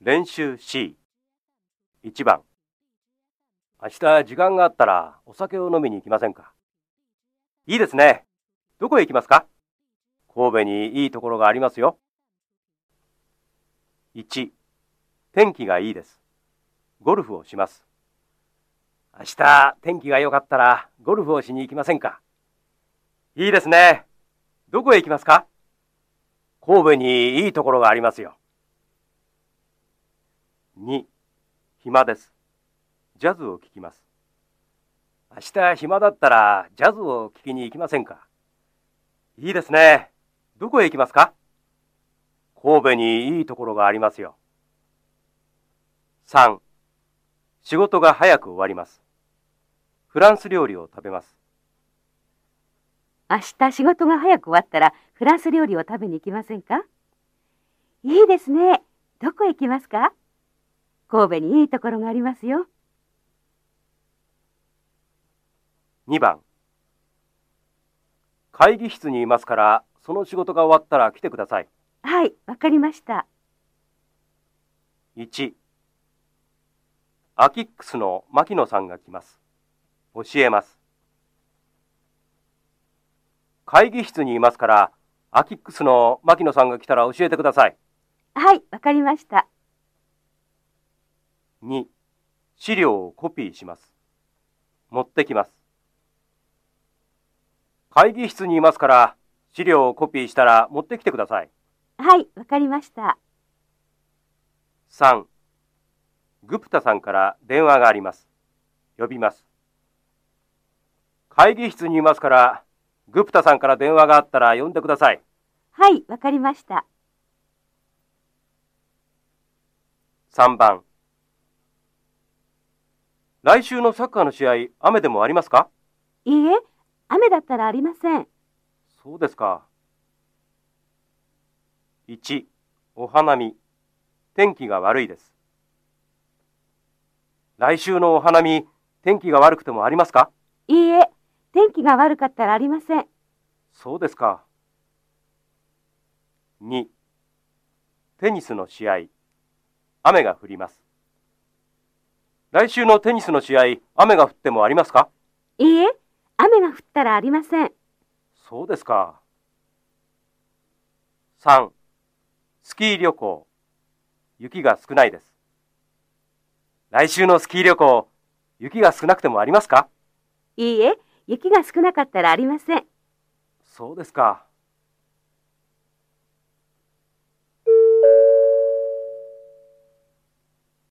練習 C1 番明日時間があったらお酒を飲みに行きませんか？いいですね。どこへ行きますか？神戸にいいところがありますよ。1天気がいいです。ゴルフをします。明日天気が良かったらゴルフをしに行きませんか？いいですね。どこへ行きますか？神戸にいいところがありますよ。2暇です。ジャズを聴きます。明日暇だったらジャズを聴きに行きませんか？いいですね。どこへ行きますか？神戸にいいところがありますよ。3仕事が早く終わります。フランス料理を食べます。明日仕事が早く終わったらフランス料理を食べに行きませんか？いいですね。どこへ行きますか？神戸にいいところがありますよ。2番会議室にいますからその仕事が終わったら来てください。はい、わかりました。1アキックスの牧野さんが来ます。教えます。会議室にいますからアキックスの牧野さんが来たら教えてください。はい、わかりました。2資料をコピーします。持ってきます。会議室にいますから資料をコピーしたら持ってきてください。はい、わかりました。3グプタさんから電話があります。呼びます。会議室にいますからグプタさんから電話があったら呼んでください。はい、わかりました。3番来週のサッカーの試合雨でもありますか？いいえ、雨だったらありません。そうですか。1お花見天気が悪いです。来週のお花見天気が悪くてもありますか？いいえ、天気が悪かったらありません。そうですか。2テニスの試合雨が降ります。来週のテニスの試合雨が降ってもありますか？いいえ、雨が降ったらありません。そうですか。3スキー旅行雪が少ないです。来週のスキー旅行雪が少なくてもありますか？いいえ、雪が少なかったらありません。そうですか。